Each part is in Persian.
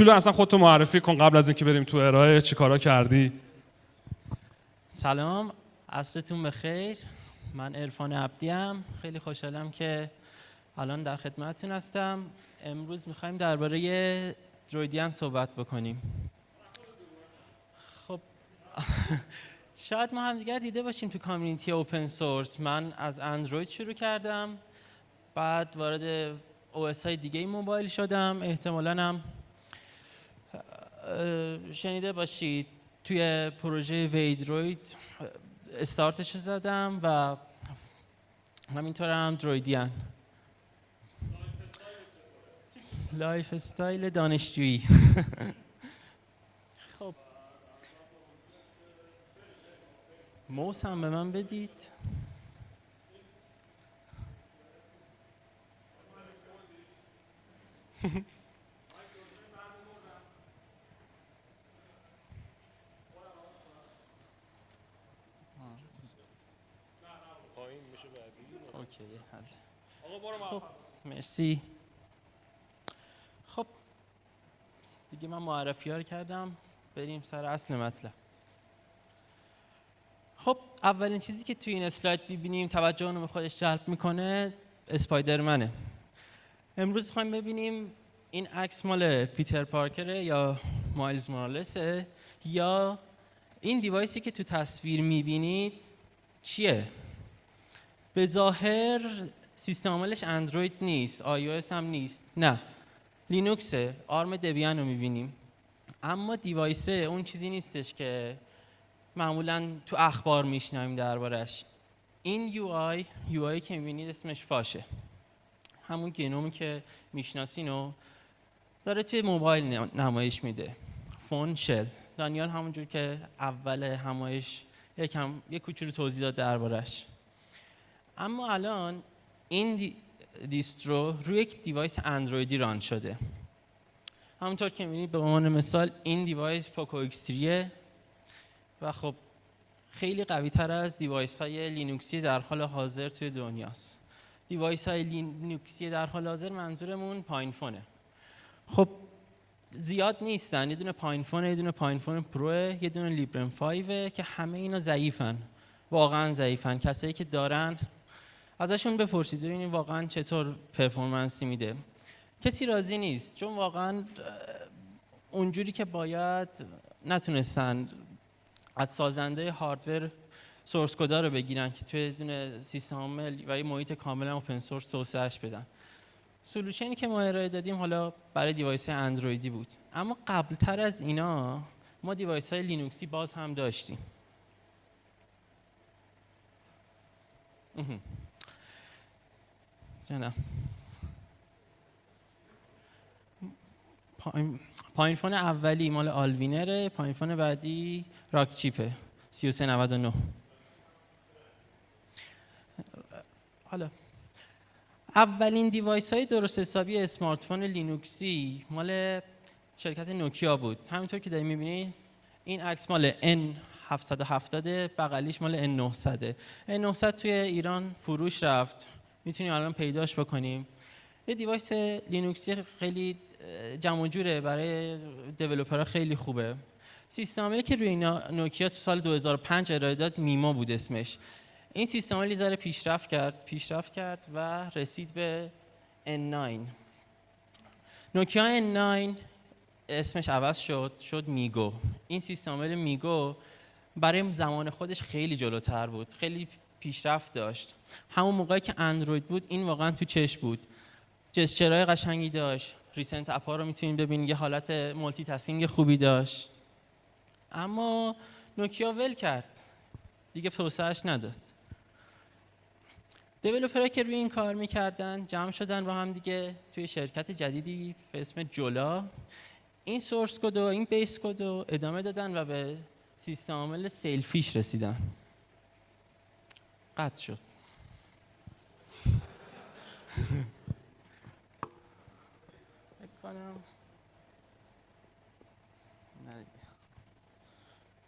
شلو اصلا خودتو معرفی کن قبل از اینکه بریم تو ارائه. چیکارا کردی؟ سلام. عصرتون بخیر. من عرفان عبدیم. خیلی خوشحالم که الان در خدمتتون هستم. امروز می‌خوایم درباره درویدیان صحبت بکنیم. خب شاید ما هم دیگر دیده باشیم تو کامیونیتی اوپن سورس. من از اندروید شروع کردم. بعد وارد OS های دیگه موبایل شدم. احتمالاً هم شنیده باشید توی پروژه Waydroid start ش زدم و همینطور هم Droidian lifestyle دانشجویی. خب. موس هم به من بدید. اوکی حل. خب مرسی. خب دیگه من معرفی ها رو کردم. بریم سر اصل مطلب. خب اولین چیزی که توی این اسلاید ببینیم توجه اونو به خودش جلب می‌کنه اسپایدرمنه. امروز خواهیم ببینیم این عکس مال پیتر پارکره یا مایلز مورالسه یا این دیوایسی که تو تصویر می‌بینید چیه؟ به ظاهر سیستم عاملش اندروید نیست آی هم نیست. نه. لینوکسه آرم Debian رو می‌بینیم. اما device ه اون چیزی نیستش که معمولا تو اخبار میشنویم دربارش این UI UI که می‌بینید اسمش Phosh ه. همون GNOME ی که می‌شناسین و داره توی موبایل نمایش میده. Phone Shell. دانیال همونجور که اول همایش یکم یک کوچولو توضیح داد دربارش اما الان این دی- distro روی یک device اندرویدی run شده. همونطور که می‌بینید به عنوان مثال این device Poco 3 و خب خیلی قوی تر از device های لینوکسی در حال حاضر توی دنیاست device های لینوکسی در حال حاضر منظورمون PinePhone ه خب زیاد نیستن. یه دونه PinePhone یه دونه PinePhone Pro یه دونه Librem 5 که همه اینا ضعیفن. واقعا ضعیفن. کسایی که دارن ازشون بپرسید ببینید واقعا چطور performance ی میده. کسی راضی نیست چون واقعا اونجوری که باید نتونستن از سازنده hardware source code ا رو بگیرن که توی دونه سیستم و یه محیط کاملا open source توسعه‌ش بدن. solution ی که ما ارائه دادیم حالا برای device اندرویدی بود. اما قبلتر از اینا ما device های لینوکسی باز هم داشتیم. جانم PinePhone اولی مال Allwinner ه PinePhone بعدی Rockchip ه. 3399 حالا اولین device های درست حسابی smartphone لینوکسی مال شرکت نوکیا بود. همینطور که دارید می‌بینید این عکس مال N770 بغلیش مال N900 N900 توی ایران فروش رفت. می‌تونیم الان پیداش بکنیم. یه دیوایس لینوکسی خیلی جمع جوره برای دیولپرها خیلی خوبه. سیستم عاملی که روی نوکیا تو سال 2005 ارائه داد میما بود اسمش. این سیستم عاملی ذره پیشرفت کرد پیشرفت کرد و رسید به N9 نوکیا N9 اسمش عوض شد شد MeeGo. این سیستم عامل MeeGo برای زمان خودش خیلی جلوتر بود. خیلی پیشرفت داشت. همون موقعی که اندروید بود این واقعا تو چشم بود. gesture های قشنگی داشت. recent app ا رو می‌تونید ببینید یه حالت multitasking خوبی داشت. اما نوکیا ول کرد. دیگه توسعه‌ش نداد. دیولوپرها که روی این کار می‌کردن جمع شدن با هم دیگه توی شرکت جدیدی به اسم جولا. این سورس کد و این بیس کد رو ادامه دادن و به سیستم عامل سیلفیش رسیدن. قطع شد. کنم.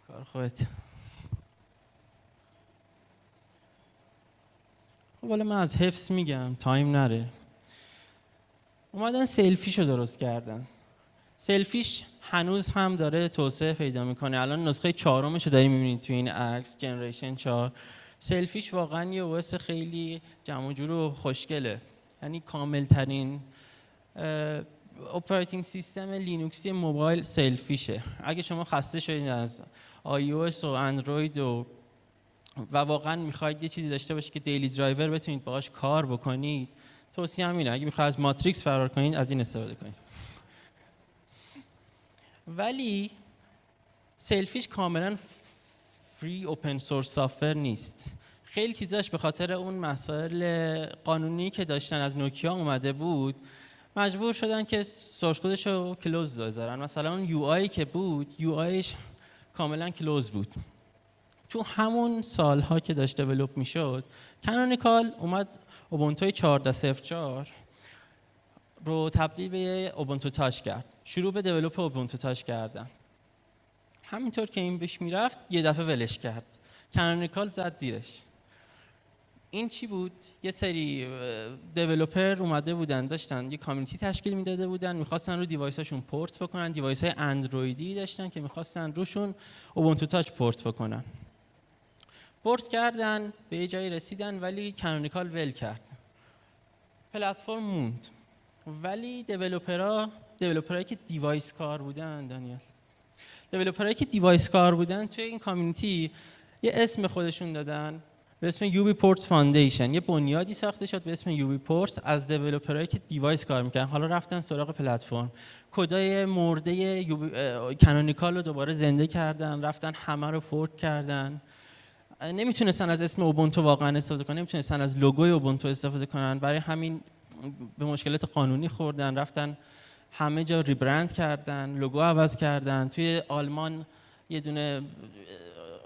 کار خودت خب حالا من از حفظ میگم time نره. اومدن Sailfish و درست کردن. Sailfish هنوز هم داره توسعه پیدا می‌کنه. الان نسخه چهارمش رو داریم می‌بینید تو این عکس generation 4 Sailfish واقعا یه OS خیلی جمع و جور و خوشگله. یعنی کامل ترین operating system لینوکسی موبایل Sailfish ه. اگه شما خسته شدید از iOS و اندروید و و واقعا می‌خواید یه چیزی داشته باشید که daily driver بتونید باهاش کار بکنید توصیه اینه. اگه می‌خواید از ماتریکس فرار کنید از این استفاده کنید. ولی Sailfish کاملا free open source software نیست. خیلی چیزاش به خاطر اون مسائل قانونی که داشتن از نوکیا اومده بود مجبور شدن که source code ش رو close بذارن. مثلا اون UI که بود UI ش کاملا close بود. تو همون سالها که داشت develop می‌شد Canonical اومد Ubuntu 14.04 رو تبدیل به Ubuntu Touch کرد. شروع به develop Ubuntu Touch کردن. همینطور که این بهش می‌رفت یه دفعه ولش کرد. Canonical زد زیرش. این چی بود؟ یه سری developer اومده بودن داشتن یه community تشکیل می‌داده بودن می‌خواستن رو device اشون port بکنن. device های اندرویدی داشتن که می‌خواستن روشون Ubuntu Touch port بکنن. پورت کردن به یه جایی رسیدن ولی Canonical ول کرد. پلتفرم موند. ولی developer ها developer هایی که device کار بودن دانیال developer هایی که device کار بودن توی این community یه اسم خودشون دادن. به اسم UBports Foundation. یه بنیادی ساخته شد به اسم UBports از developer هایی که device کار می‌کنن حالا رفتن سراغ پلتفرم. کدای مرده یوبی Canonical رو دوباره زنده کردن رفتن همه رو fork کردن. نمی‌تونستن از اسم Ubuntu واقعا استفاده کنن نمی‌تونستن از لوگوی Ubuntu استفاده کنن. برای همین به مشکلات قانونی خوردن رفتن همه جا rebrand کردن لوگو عوض کردن. توی آلمان یه دونه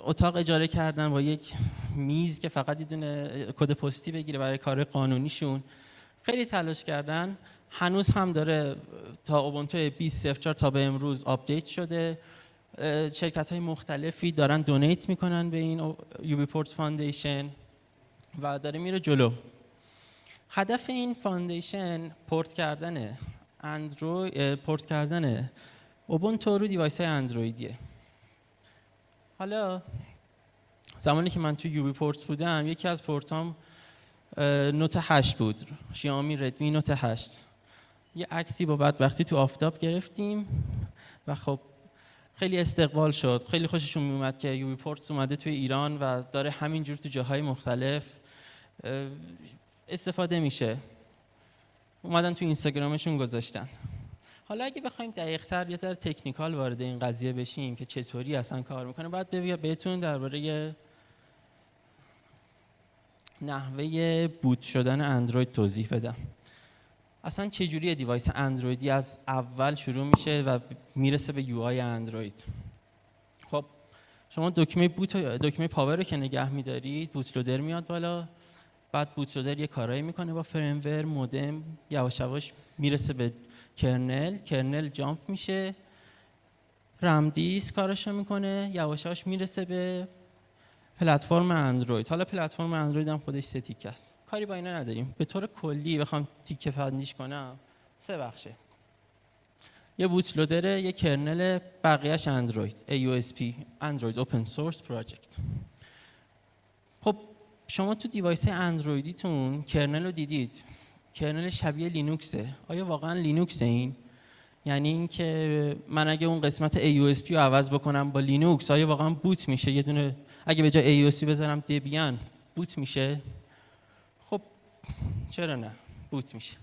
اتاق اجاره کردن با یک میز که فقط یه دونه کد پستی بگیره برای کار قانونیشون. خیلی تلاش کردن. هنوز هم داره تا Ubuntu 20.04 تا به امروز update شده. شرکت های مختلفی دارن donate می‌کنن به این UBports Foundation و داره میره جلو. هدف این foundation port کردن اندروید پورت کردن. Ubuntu رو device های اندرویدیه. حالا زمانی که من تو UBports بودم یکی از پورتام نوت 8 بود. شیائومی ردمی نوت 8 یه عکسی با بدبختی تو آفتاب گرفتیم و خب خیلی استقبال شد. خیلی خوششون میومد که یوبی پورت اومده توی ایران و داره همینجور تو جاهای مختلف استفاده میشه. اومدن تو اینستاگرامشون گذاشتن. حالا اگه بخوایم دقیق تر یه ذره تکنیکال وارد این قضیه بشیم که چطوری اصلا کار می‌کنه باید بهتون درباره نحوه boot شدن اندروید توضیح بدم. اصلا چجوری device اندرویدی؟ از اول شروع میشه و می‌رسه به UI اندروید. خب شما دکمه boot دکمه power رو که نگه میدارید bootloader میاد بالا. بعد bootloader یه کارایی می‌کنه با firmware مودم یواش یواش می‌رسه به kernel. kernel jump میشه. ramdisk کارشو می‌کنه. یواش یواش می‌رسه به پلتفرم اندروید. حالا پلتفرم اندروید هم خودش سه تیکه است. کاری با اینا نداریم. به طور کلی بخوام تیکه بندیش کنم. سه بخشه. یه bootloader ه یه kernel بقیهش اندروید. AOSP Android Open Source خب شما تو device اندرویدیتون kernel رو دیدید؟ kernel شبیه لینوکسه. آیا واقعا لینوکس این؟ یعنی اینکه من اگه اون قسمت AOSP رو عوض بکنم با لینوکس آیا واقعا boot میشه؟ یه دونه اگه به جای AUSP بذارم دبیان بوت میشه؟ خب چرا نه؟ بوت میشه.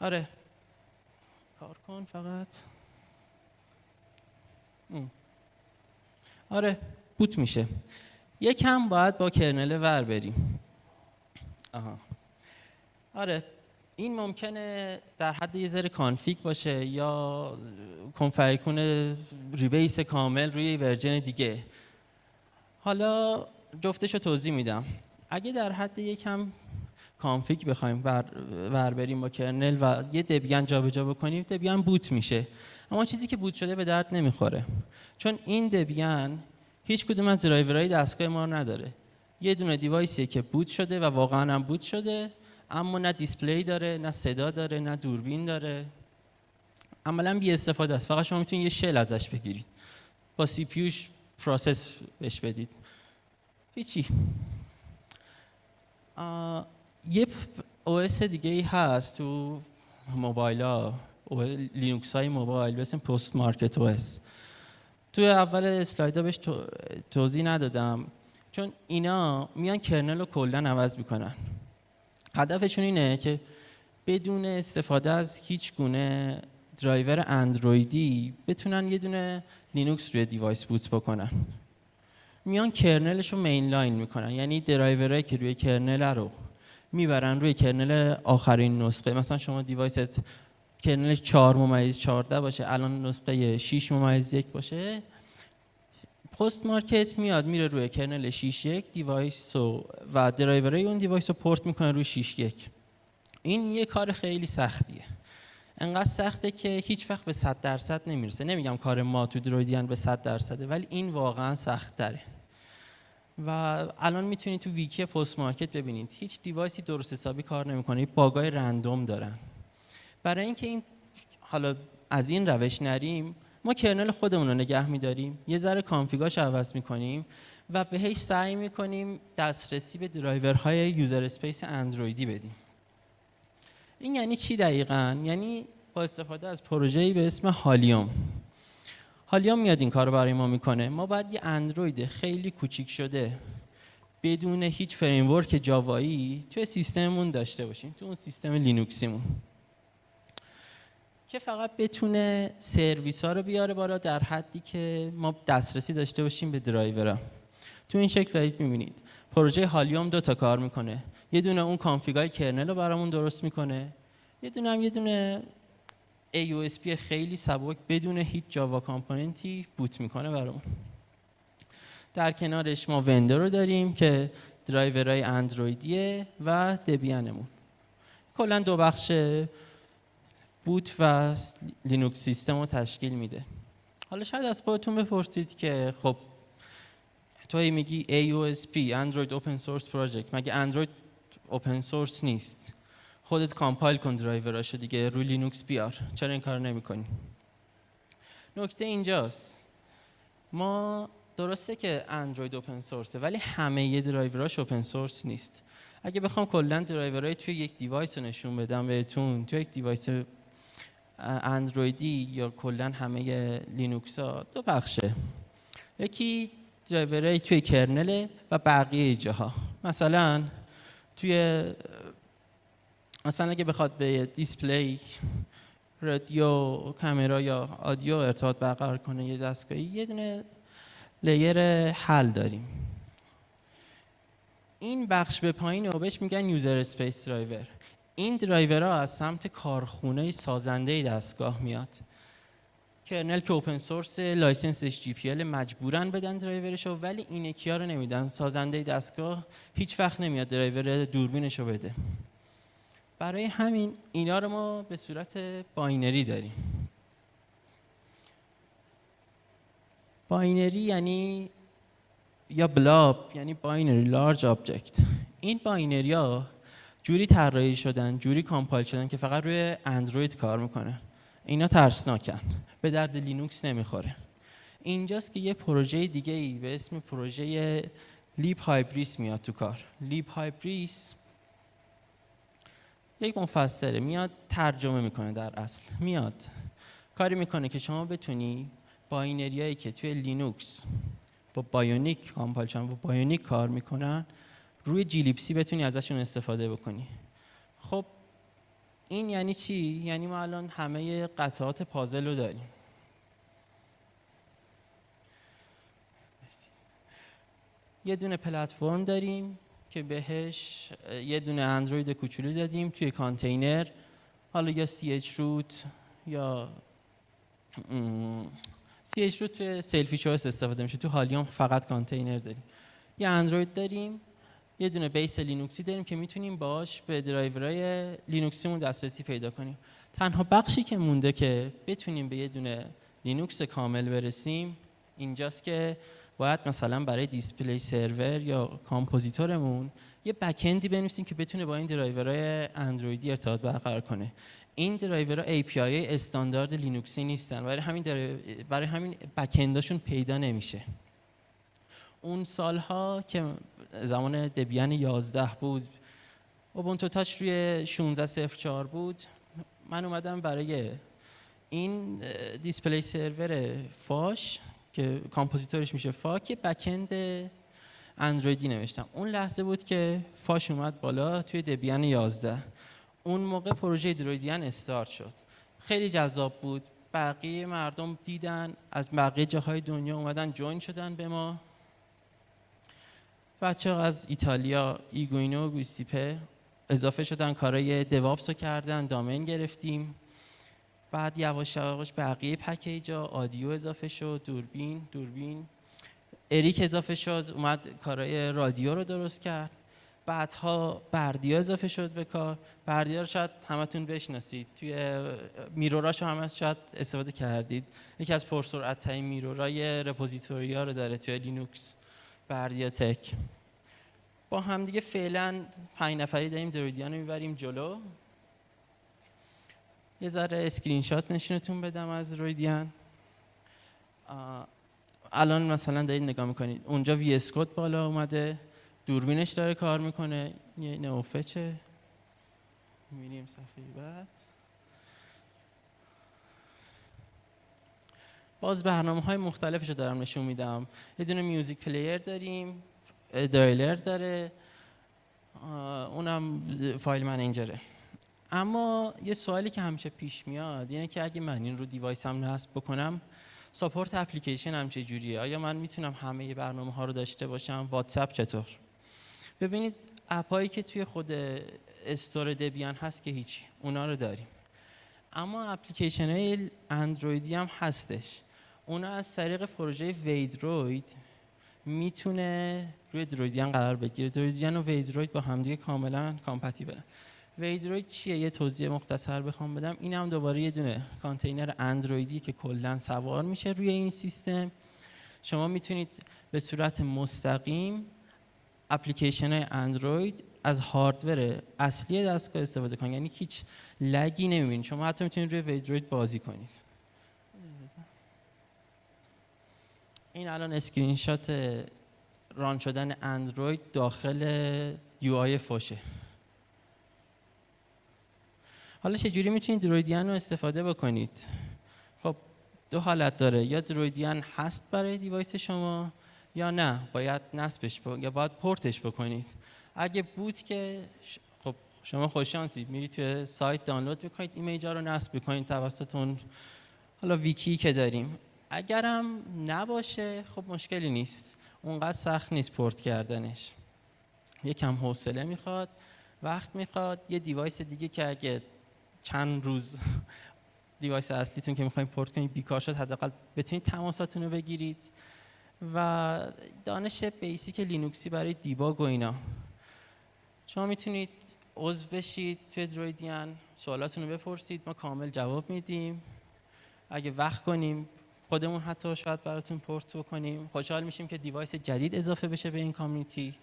آره. کار کن فقط. ام. آره بوت میشه. یکم باید با کرنل ور بریم. آها. آره این ممکنه در حد یه ذره کانفیگ باشه یا config کنه rebase کامل روی ورژن دیگه. حالا جفتش رو توضیح میدم. اگه در حد یکم config بخوایم ور, ور بریم با kernel و یه دبیان جابجا بکنیم دبیان boot میشه. اما چیزی که boot شده به درد نمی‌خوره. چون این دبیان هیچ کدوم از درایورهای دستگاه ما نداره. یه دونه device یه که boot شده و واقعا هم boot شده اما نه display داره نه صدا داره نه دوربین داره. عملا بی استفاده است. فقط شما می‌تونید یه shell ازش بگیرید. با CPU ش process بهش بدید. هیچی. یه OS دیگه ای هست تو موبایل ها لینوکس های موبایل به اسم postmarketOS. تو اول اسلاید بهش تو- توضیح ندادم. چون اینا میان kernel رو کلا عوض می‌کنن. هدفشون اینه که بدون استفاده از هیچ گونه درایور اندرویدی بتونن یه دونه لینوکس روی device boot بکنن. میان kernel ش رو mainline می‌کنن. یعنی درایورهایی که روی kernel رو می‌برن روی kernel آخرین نسخه. مثلا شما device ت kernel 4 ممیز 14 باشه الان نسخه 6 ممیز 1 باشه. postmarket میاد میره روی kernel 6 1 device و, و درایورهای اون device رو پورت می‌کنه روی 6 1 این یه کار خیلی سختیه. انقدر سخته که هیچ وقت به 100 درصد نمی‌رسه. نمیگم کار ما تو درویدیان به 100 درصده ولی این واقعا سخت تره و الان می‌تونید تو ویکی postmarket ببینید. هیچ device ی درست حسابی کار نمی‌کنه. bug ای random دارن. برای اینکه این حالا از این روش نریم ما kernel خودمون رو نگه میداریم. یه ذره config اش عوض می‌کنیم و بهش سعی می‌کنیم دسترسی به driver های user space اندرویدی بدیم. این یعنی چی دقیقا؟ یعنی با استفاده از پروژه‌ای به اسم Halium. Halium میاد این کار برای ما می‌کنه. ما باید یه اندروید خیلی کوچیک شده بدون هیچ framework جاوایی توی سیستممون داشته باشیم تو اون سیستم لینوکسیمون. که فقط بتونه سرویس ها رو بیاره بالا در حدی که ما دسترسی داشته باشیم به درایورها. تو این شکل دارید می‌بینید. پروژه Halium دو تا کار می‌کنه. یه دونه اون config ای kernel رو برامون درست می‌کنه. یه دونه هم یه دونه AOSP خیلی سبک بدون هیچ جاوا component ی boot می‌کنه برامون. در کنارش ما vendor رو داریم که درایورهای اندرویدیه و دبیانمون کلا دو بخش boot و لینوکس سیستم رو تشکیل میده. حالا شاید از خودتون بپرسید که خب توی میگی AOSP Android Open Source Project. مگه اندروید open source نیست؟ خودت compile کن درایوراشو دیگه روی لینوکس بیار. چرا این کار نمی‌کنی؟ نکته اینجاست. ما درسته که اندروید open source ه ولی همه ی driver اش open source نیست. اگه بخوام کلا درایورهای توی یک device رو نشون بدم بهتون توی یک device اندرویدی یا کلا همه لینوکس ها دو بخشه. یکی درایورهای توی kernel و بقیه جاها. مثلا توی مثلا اگه بخواد به display radio camera یا audio ارتباط برقرار کنه یه دستگاهی یه دونه layer HAL داریم. این بخش به پایین رو بهش میگن user space driver. این درایورها از سمت کارخونه سازنده دستگاه میاد. kernel که open source license ش GPL مجبورن بدن درایورشو ولی این ها رو نمیدن. سازنده دستگاه هیچ وقت نمیاد درایور دوربینشو بده. برای همین اینا رو ما به صورت binary داریم. binary یعنی یا blob یعنی binary large object این binary ها جوری طراحی شدن جوری compile شدن که فقط روی اندروید کار می‌کنن اینا ترسناکن. به درد لینوکس نمی‌خوره. اینجاست که یه پروژه دیگه ای به اسم پروژه libhybris میاد تو کار. libhybris یک مفسره میاد ترجمه می‌کنه در اصل. میاد. کاری می‌کنه که شما بتونی binary هایی که توی لینوکس با bionic compile با bionic کار می‌کنن روی glibc بتونی ازشون استفاده بکنی. خب این یعنی چی؟ یعنی ما الان همه قطعات پازل رو داریم. یه دونه پلتفرم داریم که بهش یه دونه اندروید کوچولو دادیم توی کانتینر. حالا یا chroot یا chroot توی Sailfish OS استفاده میشه. تو Halium فقط کانتینر داریم. یه اندروید داریم. یه دونه base لینوکسی داریم که می‌تونیم باش به درایورهای لینوکسیمون دسترسی پیدا کنیم. تنها بخشی که مونده که بتونیم به یه دونه لینوکس کامل برسیم اینجاست که باید مثلا برای display server یا compositor مون یه backend ی بنویسیم که بتونه با این درایورهای اندرویدی ارتباط برقرار کنه. این درایورها API استاندارد لینوکسی نیستن. برای همین برای همین backend اشون پیدا نمیشه. اون سالها که زمان Debian 11 بود Ubuntu Touch روی 16.04 بود. من اومدم برای این display server Phosh که compositor ش میشه phoc یه backend اندرویدی نوشتم. اون لحظه بود که Phosh اومد بالا توی Debian 11 اون موقع پروژه Droidian start شد. خیلی جذاب بود. بقیه مردم دیدن از بقیه جاهای دنیا اومدن join شدن به ما. بچه از ایتالیا Eugenio و Giuseppe اضافه شدن کارای DevOps رو کردن domain گرفتیم. بعد یواش یواش بقیه package ا audio اضافه شد دوربین دوربین. اریک اضافه شد اومد کارای رادیو رو درست کرد. بعدها بردیا اضافه شد به کار. بردیا رو شاید همتون بشناسید. توی mirror اشو همه شاید استفاده کردید. یکی از پرسرعت ترین mirror ای repository ها رو داره توی لینوکس. Bardia Tech. با همدیگه فعلا پنج نفری داریم Droidian رو می‌بریم جلو. یه ذره اسکرین شات نشونتون بدم از Droidian الان مثلا دارید نگاه می‌کنید. اونجا VS Code بالا اومده. دوربینش داره کار می‌کنه. یه neofetch ه. میریم صفحه بعد. باز برنامه های مختلفش رو دارم نشون میدم. یه دونه music player داریم dialer داره اونم file manager ه اما یه سوالی که همیشه پیش میاد اینه که اگه من این رو device م نصب بکنم support application هم چه جوریه آیا من می‌تونم همه برنامه ها رو داشته باشم؟ واتساپ چطور؟ ببینید app هایی که توی خود store Debian هست که هیچی اونا رو داریم. اما اپلیکیشن های اندرویدی هم هستش. اونا از طریق پروژه Waydroid می‌تونه روی Droidian قرار بگیره. Droidian و Waydroid با همدیگه کاملا compatible ن. Waydroid چیه؟ یه توضیح مختصر بخوام بدم. این هم دوباره یه دونه کانتینر اندرویدی که کلا سوار میشه روی این سیستم. شما می‌تونید به صورت مستقیم اپلیکیشن های اندروید از hardware اصلی دستگاه استفاده کنید. یعنی هیچ lag ی نمی‌بینید. شما حتی می‌تونید روی Waydroid بازی کنید. این الان screenshot run شدن اندروید داخل UI Phosh ه. حالا چجوری می‌تونید Droidian رو استفاده بکنید؟ خب دو حالت داره. یا Droidian هست برای device شما یا نه. باید نصبش با... یا باید پورتش بکنید. اگه بود که خب شما خوششانسی میرید توی سایت دانلود می‌کنید image ا رو نصب می‌کنید توسط اون حالا wiki که داریم. اگرم نباشه خب مشکلی نیست. اونقدر سخت نیست پورت کردنش. یکم حوصله می‌خواد وقت می‌خواد. یه device دیگه که اگه چند روز device اصلیتون که می‌خواین پورت کنید بیکار شد حداقل بتونید تماساتون رو بگیرید. و دانش basic لینوکسی برای debug و اینا. شما می‌تونید عضو بشید توی Droidian سوالاتون رو بپرسید ما کامل جواب میدیم. اگه وقت کنیم خودمون حتی شاید براتون پورت بکنیم. خوشحال میشیم که device جدید اضافه بشه به این community.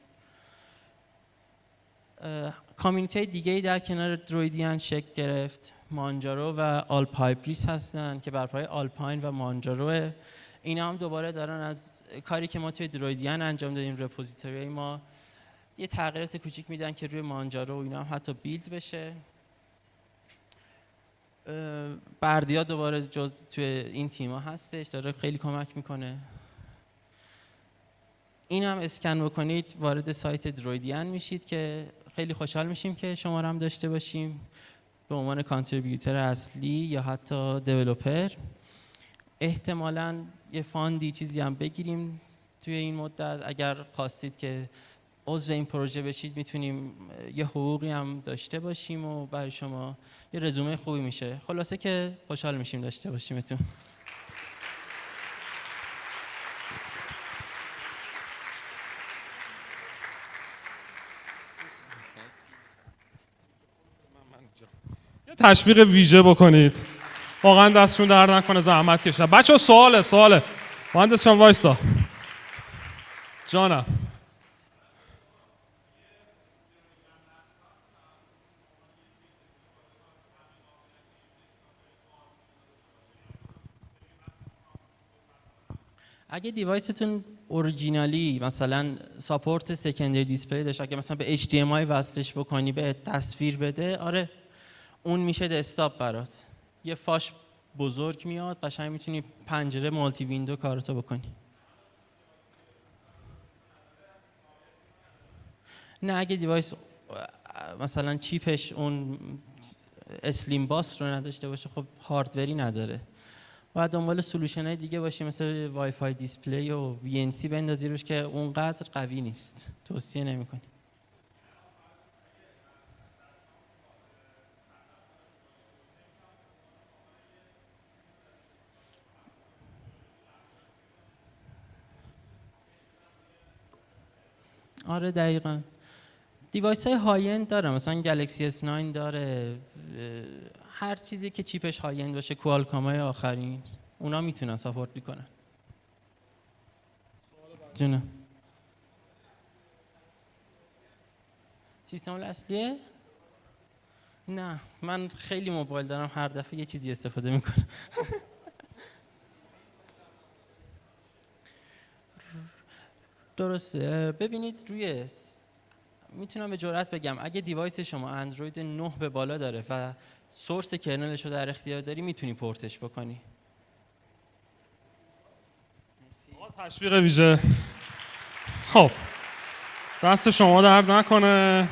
community دیگه ای در کنار Droidian شکل گرفت. Manjaro و آلپایبریس هستن که بر پایه Alpine و Manjaro. اینا هم دوباره دارن از کاری که ما توی Droidian انجام دادیم repository ما. یه تغییرات کوچیک میدن که روی Manjaro و اینا هم حتی build بشه. بردیا دوباره جز توی این تیما هستش داره خیلی کمک می‌کنه. این هم اسکن بکنید وارد سایت درویدیان میشید که خیلی خوشحال میشیم که شما رو هم داشته باشیم. به عنوان کانتریبیوتر اصلی یا حتی دیولوپر. احتمالا یه فاندی چیزی هم بگیریم توی این مدت. اگر خواستید که عضو این پروژه بشید می‌تونیم یه حقوقی هم داشته باشیم و برای شما یه رزومه خوبی میشه. خلاصه که خوشحال میشیم داشته باشیمتون. تشویق ویژه بکنید. واقعا دستشون درد نکنه زحمت کشن. بچه سواله سواله. مهندس شما وایسا جانم. اگه device تون originally مثلا support secondary display داشت اگه مثلا به HDMI وصلش بکنی به تصویر بده آره اون میشه دسکتاپ برات. یه فاش بزرگ میاد قشنگ می‌تونی پنجره multi window کارتو بکنی. نه اگه device مثلا چیپش اون SLIMbus رو نداشته باشه خب hardware ی نداره. باید دنبال solution های دیگه باشی مثل Wi-Fi display و VNC بندازی روش که اونقدر قوی نیست. توصیه نمی‌کنی. آره دقیقا. device های high-end داره مثلا گلکسی S9 داره هر چیزی که چیپش high-end باشه کوالکام های آخرین اونا می‌تونن support می‌کنن. جونم. سیستم اصلیه؟ نه من خیلی موبایل دارم هر دفعه یه چیزی استفاده می‌کنم. درسته. ببینید روی می‌تونم به جرات بگم اگه دیوایس شما اندروید 9 به بالا داره و سورس کرنلش رو در اختیار داری می‌تونی پورتش بکنی. تشویق ویژه. خب. دست شما درد نکنه.